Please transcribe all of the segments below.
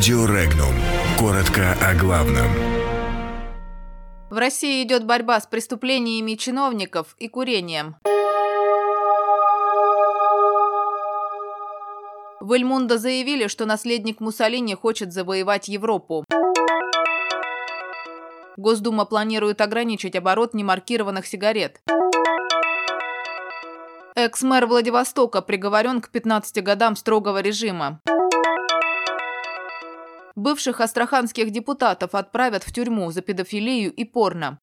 Радио Регнум. Коротко о главном. В России идет борьба с преступлениями чиновников и курением. В Эльмундо заявили, что наследник Муссолини хочет завоевать Европу. Госдума планирует ограничить оборот немаркированных сигарет. Экс-мэр Владивостока приговорен к 15 годам строгого режима. Бывших астраханских депутатов отправят в тюрьму за педофилию и порно.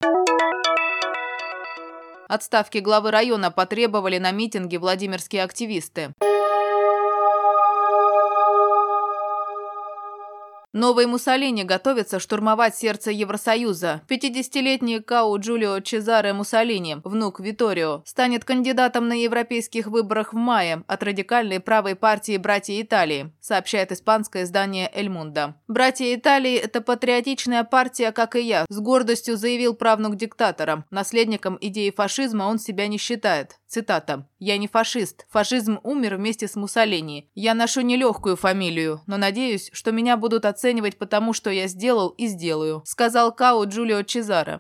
Отставки главы района потребовали на митинге владимирские активисты. Новый Муссолини готовится штурмовать сердце Евросоюза. 50-летний Кау Джулио Чезаре Муссолини, внук Виторио, станет кандидатом на европейских выборах в мае от радикальной правой партии «Братья Италии», сообщает испанское издание «Эль Мунда». «Братья Италии» – это патриотичная партия, как и я, с гордостью заявил правнук диктатора. Наследником идеи фашизма он себя не считает. Цитата. «Я не фашист. Фашизм умер вместе с Муссолини. Я ношу нелегкую фамилию, но надеюсь, что меня будут оценивать оценивать потому, что я сделал и сделаю», сказал Као Джулио Чезаро.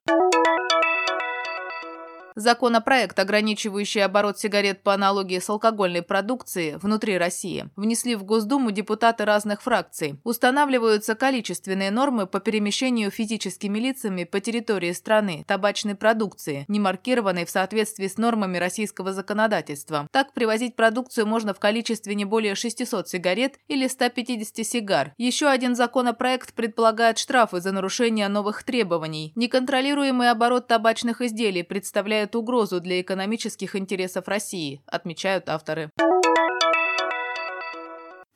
Законопроект, ограничивающий оборот сигарет по аналогии с алкогольной продукцией внутри России, внесли в Госдуму депутаты разных фракций. Устанавливаются количественные нормы по перемещению физическими лицами по территории страны табачной продукции, не маркированной в соответствии с нормами российского законодательства. Так, привозить продукцию можно в количестве не более 600 сигарет или 150 сигар. Еще один законопроект предполагает штрафы за нарушение новых требований. Неконтролируемый оборот табачных изделий представляет представляет угрозу для экономических интересов России, отмечают авторы.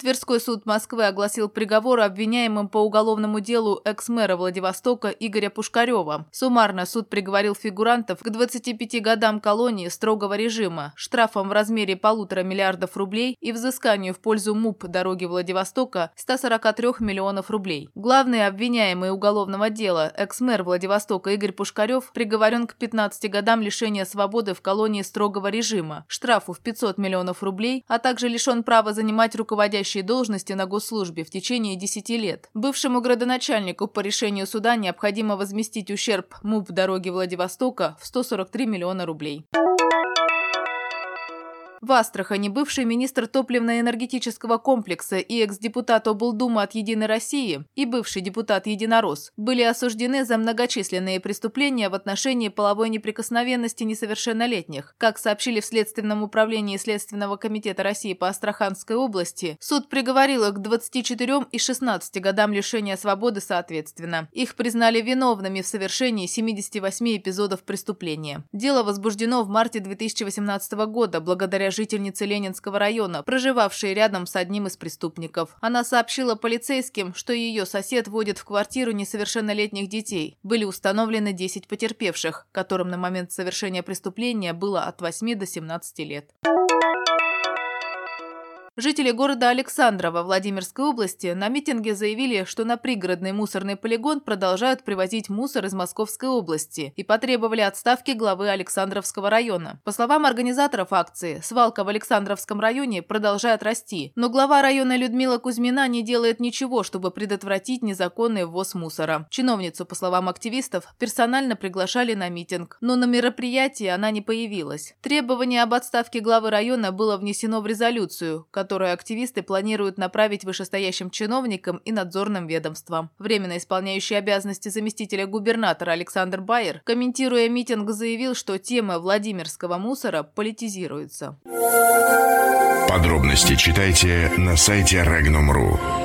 Тверской суд Москвы огласил приговор обвиняемым по уголовному делу экс-мэра Владивостока Игоря Пушкарева. Суммарно суд приговорил фигурантов к 25 годам колонии строгого режима, штрафом в размере полутора миллиардов рублей и взысканию в пользу МУП дороги Владивостока 143 миллионов рублей. Главный обвиняемый уголовного дела, экс-мэр Владивостока Игорь Пушкарев, приговорен к 15 годам лишения свободы в колонии строгого режима, штрафу в 500 миллионов рублей, а также лишен права занимать руководящие руководящей должности на госслужбе в течение 10 лет. Бывшему градоначальнику по решению суда необходимо возместить ущерб МУП дороги Владивостока в 143 миллиона рублей. В Астрахани бывший министр топливно-энергетического комплекса и экс-депутат облдумы от «Единой России» и бывший депутат «Единорос» были осуждены за многочисленные преступления в отношении половой неприкосновенности несовершеннолетних. Как сообщили в Следственном управлении Следственного комитета России по Астраханской области, суд приговорил их к 24 и 16 годам лишения свободы соответственно. Их признали виновными в совершении 78 эпизодов преступления. Дело возбуждено в марте 2018 года благодаря жительницы Ленинского района, проживавшей рядом с одним из преступников. Она сообщила полицейским, что ее сосед водит в квартиру несовершеннолетних детей. Были установлены 10 потерпевших, которым на момент совершения преступления было от 8 до 17 лет. Жители города Александрова Владимирской области на митинге заявили, что на пригородный мусорный полигон продолжают привозить мусор из Московской области и потребовали отставки главы Александровского района. По словам организаторов акции, свалка в Александровском районе продолжает расти, но глава района Людмила Кузьмина не делает ничего, чтобы предотвратить незаконный ввоз мусора. Чиновницу, по словам активистов, персонально приглашали на митинг, но на мероприятии она не появилась. Требование об отставке главы района было внесено в резолюцию, которую активисты планируют направить вышестоящим чиновникам и надзорным ведомствам. Временно исполняющий обязанности заместителя губернатора Александр Байер, комментируя митинг, заявил, что тема Владимирского мусора политизируется. Подробности читайте на сайте Regnum.ru.